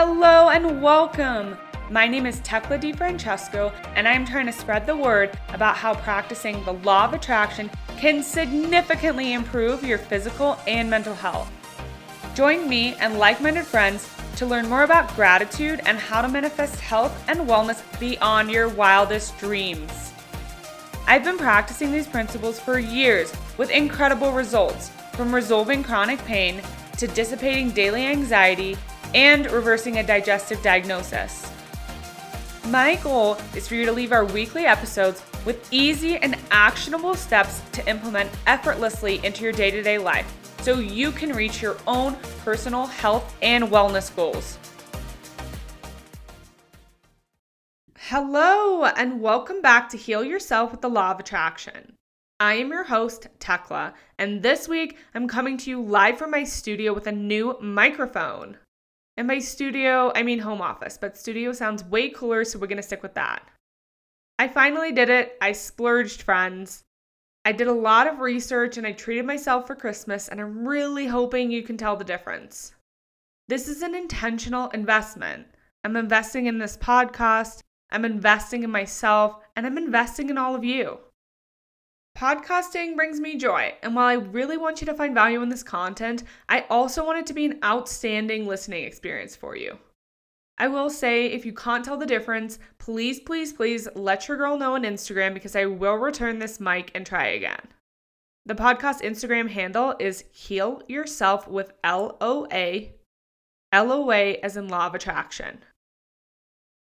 Hello and welcome. My name is Tekla DiFrancesco, and I'm trying to spread the word about how practicing the law of attraction can significantly improve your physical and mental health. Join me and like minded friends to learn more about gratitude and how to manifest health and wellness beyond your wildest dreams. I've been practicing these principles for years with incredible results, from resolving chronic pain to dissipating daily anxiety and reversing a digestive diagnosis. My goal is for you to leave our weekly episodes with easy and actionable steps to implement effortlessly into your day to day life so you can reach your own personal health and wellness goals. Hello, and welcome back to Heal Yourself with the Law of Attraction. I am your host, Tekla, and this week I'm coming to you live from my studio with a new microphone. In my studio, I mean home office, but studio sounds way cooler, so we're gonna stick with that. I finally did it. I splurged, friends. I did a lot of research and I treated myself for Christmas, and I'm really hoping you can tell the difference. This is an intentional investment. I'm investing in this podcast, I'm investing in myself, and I'm investing in all of you. Podcasting brings me joy, and while I really want you to find value in this content, I also want it to be an outstanding listening experience for you. I will say, if you can't tell the difference, please, please, please let your girl know on Instagram because I will return this mic and try again. The podcast Instagram handle is Heal Yourself with L O A, L O A as in Law of Attraction.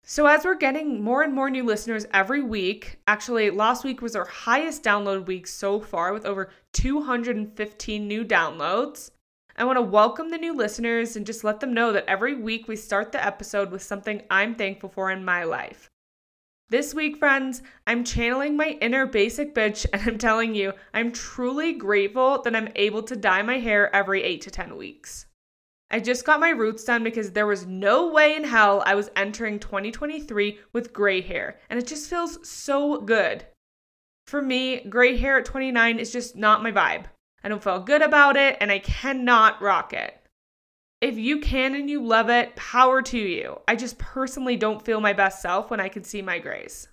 So, as we're getting more and more new listeners every week, actually, last week was our highest download week so far with over 215 new downloads. I want to welcome the new listeners and just let them know that every week we start the episode with something I'm thankful for in my life. This week, friends, I'm channeling my inner basic bitch and I'm telling you, I'm truly grateful that I'm able to dye my hair every 8 to 10 weeks. I just got my roots done because there was no way in hell I was entering 2023 with gray hair, and it just feels so good. For me, gray hair at 29 is just not my vibe. I don't feel good about it, and I cannot rock it. If you can and you love it, power to you. I just personally don't feel my best self when I can see my grays.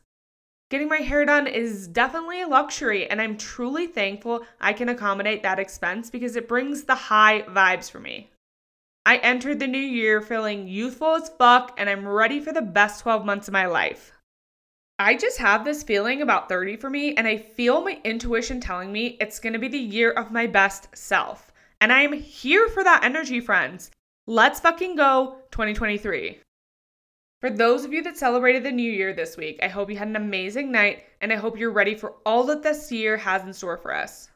Getting my hair done is definitely a luxury, and I'm truly thankful I can accommodate that expense because it brings the high vibes for me. I entered the new year feeling youthful as fuck, and I'm ready for the best 12 months of my life. I just have this feeling about 30 for me, and I feel my intuition telling me it's gonna be the year of my best self. And I am here for that energy, friends. Let's fucking go 2023. For those of you that celebrated the new year this week, I hope you had an amazing night, and I hope you're ready for all that this year has in store for us.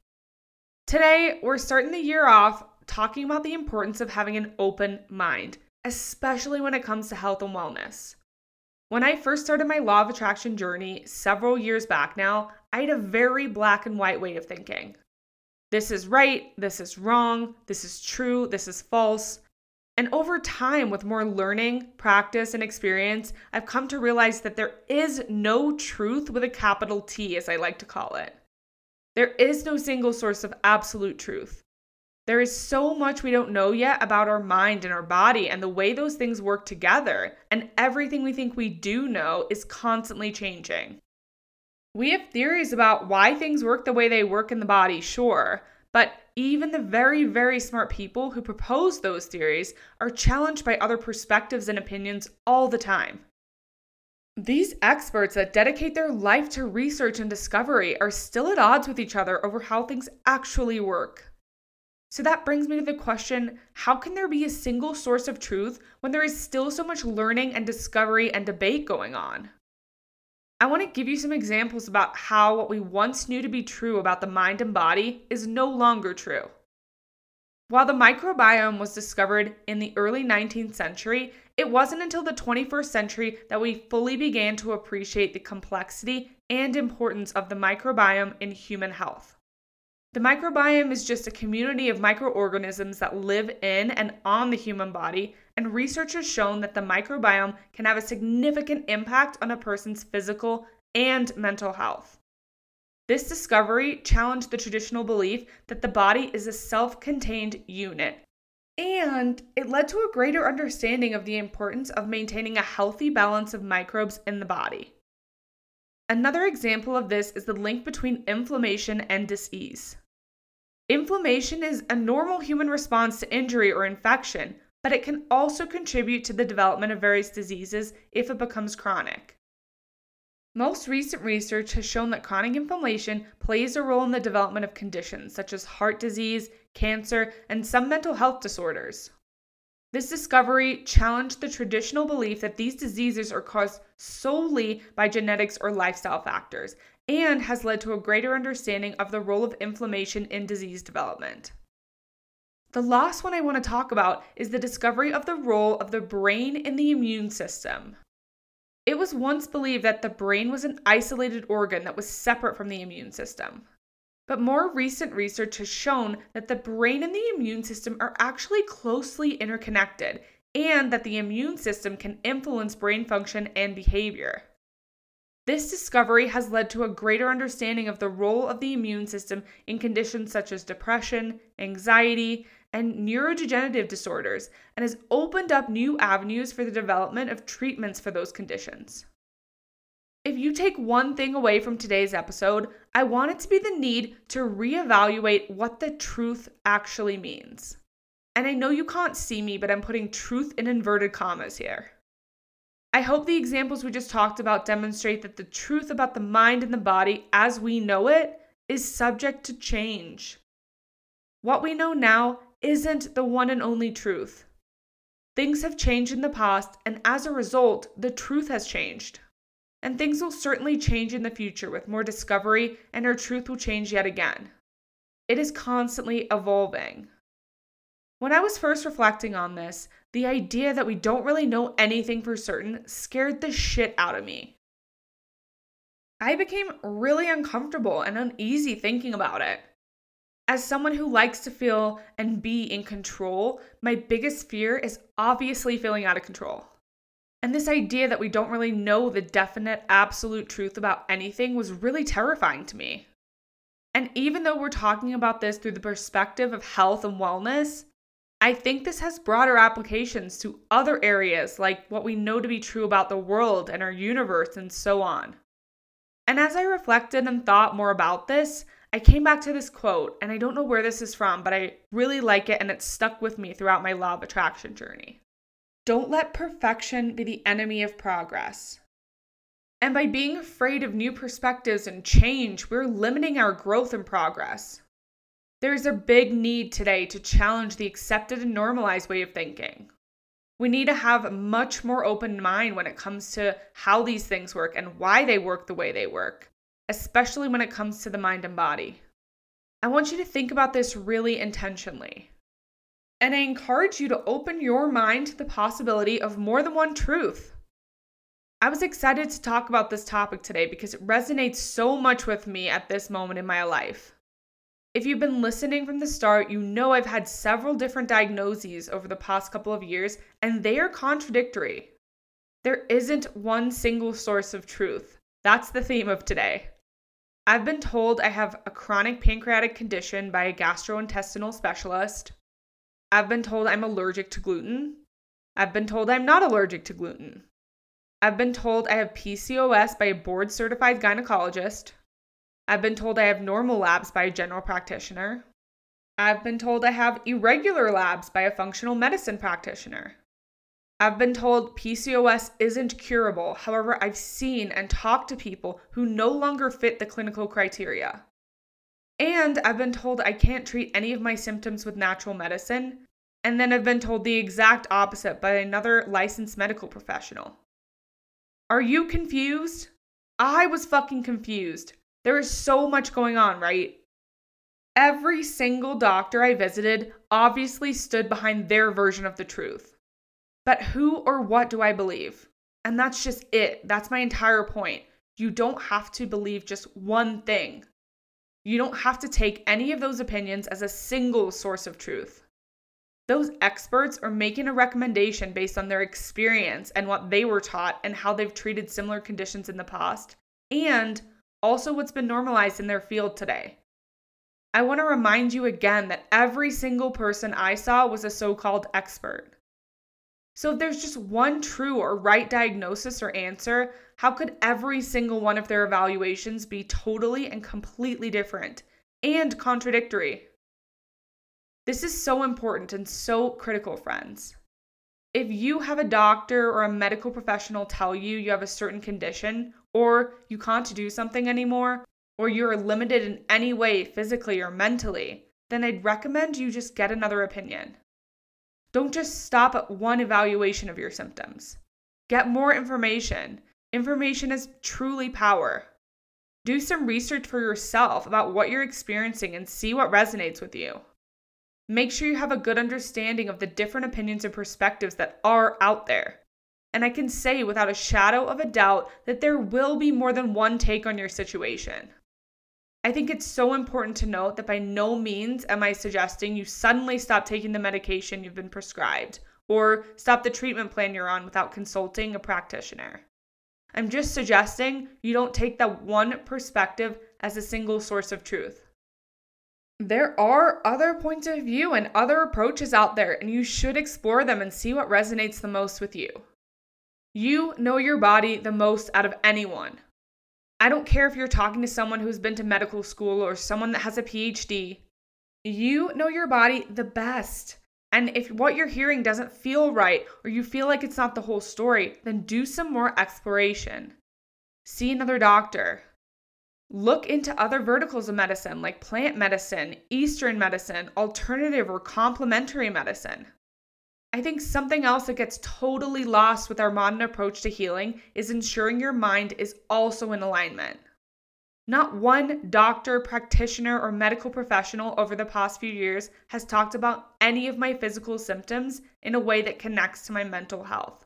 Today, we're starting the year off talking about the importance of having an open mind, especially when it comes to health and wellness. When I first started my law of attraction journey several years back now, I had a very black and white way of thinking. This is right, this is wrong, this is true, this is false. And over time, with more learning, practice, and experience, I've come to realize that there is no truth with a capital T, as I like to call it. There is no single source of absolute truth. There is so much we don't know yet about our mind and our body and the way those things work together, and everything we think we do know is constantly changing. We have theories about why things work the way they work in the body, sure, but even the very, very smart people who propose those theories are challenged by other perspectives and opinions all the time. These experts that dedicate their life to research and discovery are still at odds with each other over how things actually work. So that brings me to the question how can there be a single source of truth when there is still so much learning and discovery and debate going on? I want to give you some examples about how what we once knew to be true about the mind and body is no longer true. While the microbiome was discovered in the early 19th century, it wasn't until the 21st century that we fully began to appreciate the complexity and importance of the microbiome in human health. The microbiome is just a community of microorganisms that live in and on the human body, and research has shown that the microbiome can have a significant impact on a person's physical and mental health. This discovery challenged the traditional belief that the body is a self contained unit, And it led to a greater understanding of the importance of maintaining a healthy balance of microbes in the body. Another example of this is the link between inflammation and disease. Inflammation is a normal human response to injury or infection, but it can also contribute to the development of various diseases if it becomes chronic. Most recent research has shown that chronic inflammation plays a role in the development of conditions such as heart disease, cancer, and some mental health disorders. This discovery challenged the traditional belief that these diseases are caused solely by genetics or lifestyle factors and has led to a greater understanding of the role of inflammation in disease development. The last one I want to talk about is the discovery of the role of the brain in the immune system. It was once believed that the brain was an isolated organ that was separate from the immune system. But more recent research has shown that the brain and the immune system are actually closely interconnected and that the immune system can influence brain function and behavior. This discovery has led to a greater understanding of the role of the immune system in conditions such as depression, anxiety, and neurodegenerative disorders and has opened up new avenues for the development of treatments for those conditions. If you take one thing away from today's episode, I want it to be the need to reevaluate what the truth actually means. And I know you can't see me, but I'm putting truth in inverted commas here. I hope the examples we just talked about demonstrate that the truth about the mind and the body as we know it is subject to change. What we know now isn't the one and only truth. Things have changed in the past, and as a result, the truth has changed. And things will certainly change in the future with more discovery, and our truth will change yet again. It is constantly evolving. When I was first reflecting on this, the idea that we don't really know anything for certain scared the shit out of me. I became really uncomfortable and uneasy thinking about it. As someone who likes to feel and be in control, my biggest fear is obviously feeling out of control. And this idea that we don't really know the definite, absolute truth about anything was really terrifying to me. And even though we're talking about this through the perspective of health and wellness, I think this has broader applications to other areas like what we know to be true about the world and our universe and so on. And as I reflected and thought more about this, I came back to this quote, and I don't know where this is from, but I really like it and it stuck with me throughout my law of attraction journey. Don't let perfection be the enemy of progress. And by being afraid of new perspectives and change, we're limiting our growth and progress. There's a big need today to challenge the accepted and normalized way of thinking. We need to have a much more open mind when it comes to how these things work and why they work the way they work especially when it comes to the mind and body. I want you to think about this really intentionally. And I encourage you to open your mind to the possibility of more than one truth. I was excited to talk about this topic today because it resonates so much with me at this moment in my life. If you've been listening from the start, you know I've had several different diagnoses over the past couple of years, and they are contradictory. There isn't one single source of truth. That's the theme of today. I've been told I have a chronic pancreatic condition by a gastrointestinal specialist. I've been told I'm allergic to gluten. I've been told I'm not allergic to gluten. I've been told I have PCOS by a board certified gynecologist. I've been told I have normal labs by a general practitioner. I've been told I have irregular labs by a functional medicine practitioner. I've been told PCOS isn't curable. However, I've seen and talked to people who no longer fit the clinical criteria. And I've been told I can't treat any of my symptoms with natural medicine. And then I've been told the exact opposite by another licensed medical professional. Are you confused? I was fucking confused. There is so much going on, right? Every single doctor I visited obviously stood behind their version of the truth. But who or what do I believe? And that's just it. That's my entire point. You don't have to believe just one thing. You don't have to take any of those opinions as a single source of truth. Those experts are making a recommendation based on their experience and what they were taught and how they've treated similar conditions in the past, and also what's been normalized in their field today. I want to remind you again that every single person I saw was a so called expert. So, if there's just one true or right diagnosis or answer, how could every single one of their evaluations be totally and completely different and contradictory? This is so important and so critical, friends. If you have a doctor or a medical professional tell you you have a certain condition, or you can't do something anymore, or you're limited in any way physically or mentally, then I'd recommend you just get another opinion. Don't just stop at one evaluation of your symptoms. Get more information. Information is truly power. Do some research for yourself about what you're experiencing and see what resonates with you. Make sure you have a good understanding of the different opinions and perspectives that are out there. And I can say without a shadow of a doubt that there will be more than one take on your situation. I think it's so important to note that by no means am I suggesting you suddenly stop taking the medication you've been prescribed or stop the treatment plan you're on without consulting a practitioner. I'm just suggesting you don't take that one perspective as a single source of truth. There are other points of view and other approaches out there, and you should explore them and see what resonates the most with you. You know your body the most out of anyone. I don't care if you're talking to someone who's been to medical school or someone that has a PhD. You know your body the best. And if what you're hearing doesn't feel right or you feel like it's not the whole story, then do some more exploration. See another doctor. Look into other verticals of medicine like plant medicine, Eastern medicine, alternative or complementary medicine. I think something else that gets totally lost with our modern approach to healing is ensuring your mind is also in alignment. Not one doctor, practitioner, or medical professional over the past few years has talked about any of my physical symptoms in a way that connects to my mental health.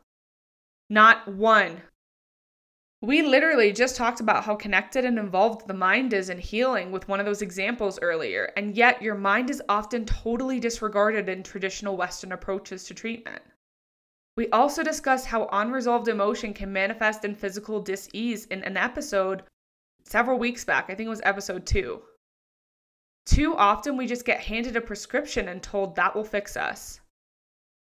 Not one. We literally just talked about how connected and involved the mind is in healing with one of those examples earlier, and yet your mind is often totally disregarded in traditional Western approaches to treatment. We also discussed how unresolved emotion can manifest in physical dis-ease in an episode several weeks back. I think it was episode two. Too often we just get handed a prescription and told that will fix us.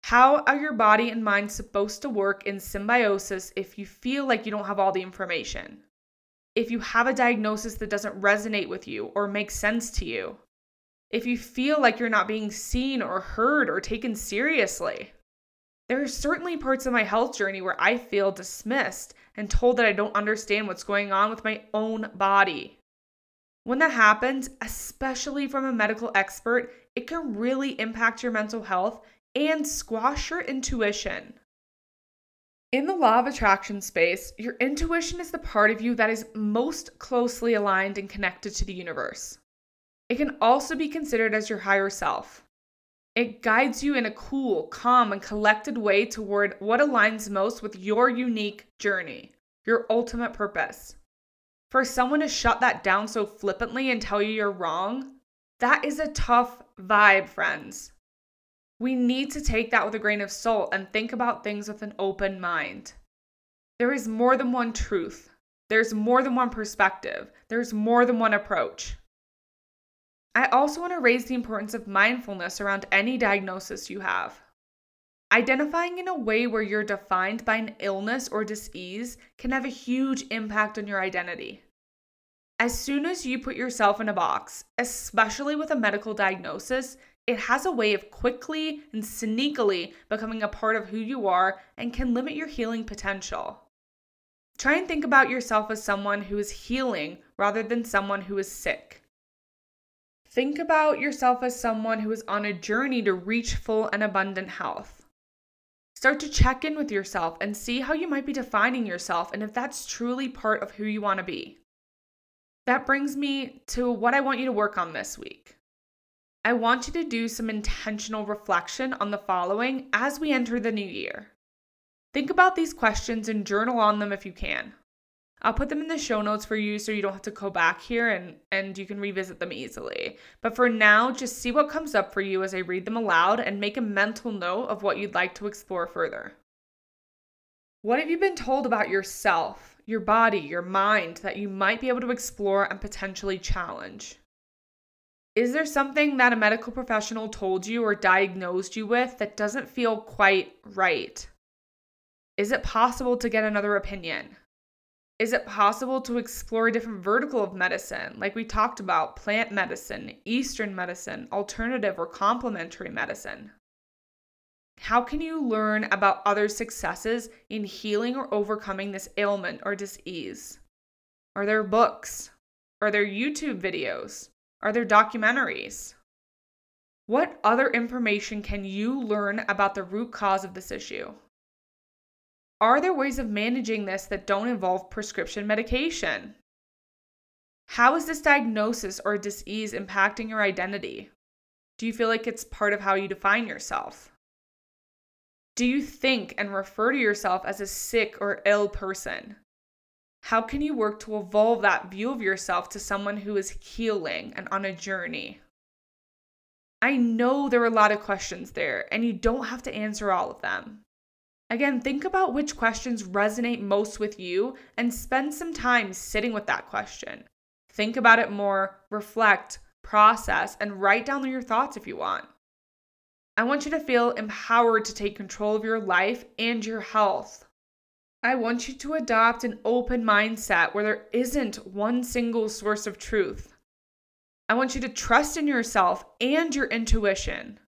How are your body and mind supposed to work in symbiosis if you feel like you don't have all the information? If you have a diagnosis that doesn't resonate with you or make sense to you? If you feel like you're not being seen or heard or taken seriously? There are certainly parts of my health journey where I feel dismissed and told that I don't understand what's going on with my own body. When that happens, especially from a medical expert, it can really impact your mental health and squash your intuition. In the law of attraction space, your intuition is the part of you that is most closely aligned and connected to the universe. It can also be considered as your higher self. It guides you in a cool, calm, and collected way toward what aligns most with your unique journey, your ultimate purpose. For someone to shut that down so flippantly and tell you you're wrong, that is a tough vibe, friends. We need to take that with a grain of salt and think about things with an open mind. There is more than one truth. There's more than one perspective. There's more than one approach. I also want to raise the importance of mindfulness around any diagnosis you have. Identifying in a way where you're defined by an illness or disease can have a huge impact on your identity. As soon as you put yourself in a box, especially with a medical diagnosis, it has a way of quickly and sneakily becoming a part of who you are and can limit your healing potential. Try and think about yourself as someone who is healing rather than someone who is sick. Think about yourself as someone who is on a journey to reach full and abundant health. Start to check in with yourself and see how you might be defining yourself and if that's truly part of who you want to be. That brings me to what I want you to work on this week. I want you to do some intentional reflection on the following as we enter the new year. Think about these questions and journal on them if you can. I'll put them in the show notes for you so you don't have to go back here and, and you can revisit them easily. But for now, just see what comes up for you as I read them aloud and make a mental note of what you'd like to explore further. What have you been told about yourself, your body, your mind that you might be able to explore and potentially challenge? Is there something that a medical professional told you or diagnosed you with that doesn't feel quite right? Is it possible to get another opinion? Is it possible to explore a different vertical of medicine, like we talked about plant medicine, Eastern medicine, alternative or complementary medicine? How can you learn about other successes in healing or overcoming this ailment or disease? Are there books? Are there YouTube videos? Are there documentaries? What other information can you learn about the root cause of this issue? Are there ways of managing this that don't involve prescription medication? How is this diagnosis or disease impacting your identity? Do you feel like it's part of how you define yourself? Do you think and refer to yourself as a sick or ill person? How can you work to evolve that view of yourself to someone who is healing and on a journey? I know there are a lot of questions there, and you don't have to answer all of them. Again, think about which questions resonate most with you and spend some time sitting with that question. Think about it more, reflect, process, and write down your thoughts if you want. I want you to feel empowered to take control of your life and your health. I want you to adopt an open mindset where there isn't one single source of truth. I want you to trust in yourself and your intuition.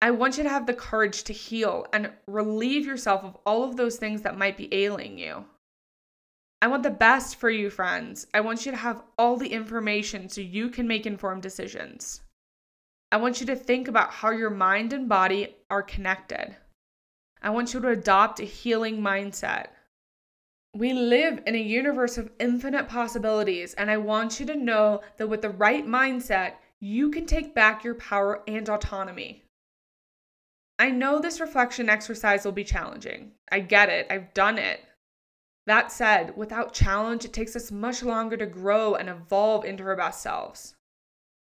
I want you to have the courage to heal and relieve yourself of all of those things that might be ailing you. I want the best for you, friends. I want you to have all the information so you can make informed decisions. I want you to think about how your mind and body are connected. I want you to adopt a healing mindset. We live in a universe of infinite possibilities, and I want you to know that with the right mindset, you can take back your power and autonomy. I know this reflection exercise will be challenging. I get it, I've done it. That said, without challenge, it takes us much longer to grow and evolve into our best selves.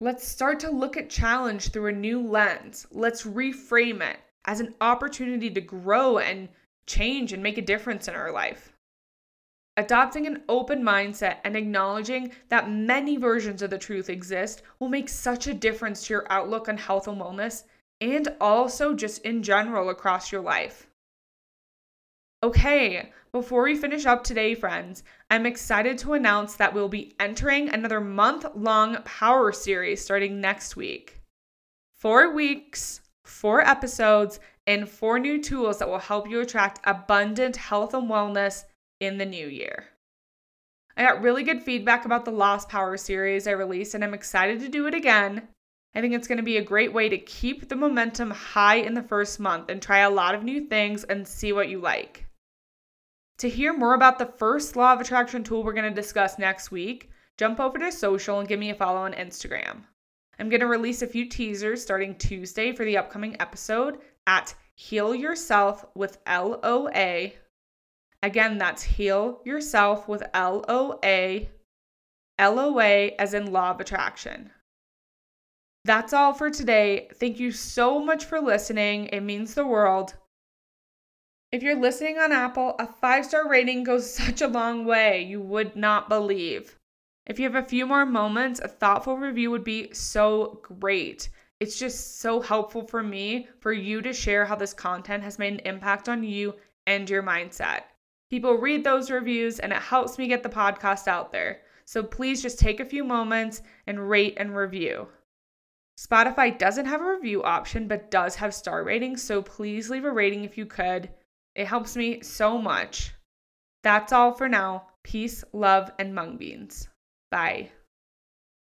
Let's start to look at challenge through a new lens. Let's reframe it as an opportunity to grow and change and make a difference in our life. Adopting an open mindset and acknowledging that many versions of the truth exist will make such a difference to your outlook on health and wellness and also just in general across your life. Okay, before we finish up today, friends, I'm excited to announce that we'll be entering another month long power series starting next week. Four weeks, four episodes, and four new tools that will help you attract abundant health and wellness in the new year. I got really good feedback about the Lost Power series I released, and I'm excited to do it again. I think it's going to be a great way to keep the momentum high in the first month and try a lot of new things and see what you like. To hear more about the first law of attraction tool we're going to discuss next week, jump over to social and give me a follow on Instagram. I'm going to release a few teasers starting Tuesday for the upcoming episode at Heal Yourself with LOA. Again, that's Heal Yourself with LOA. LOA as in Law of Attraction. That's all for today. Thank you so much for listening. It means the world. If you're listening on Apple, a five star rating goes such a long way. You would not believe. If you have a few more moments, a thoughtful review would be so great. It's just so helpful for me for you to share how this content has made an impact on you and your mindset. People read those reviews and it helps me get the podcast out there. So please just take a few moments and rate and review. Spotify doesn't have a review option, but does have star ratings, so please leave a rating if you could. It helps me so much. That's all for now. Peace, love, and mung beans. Bye.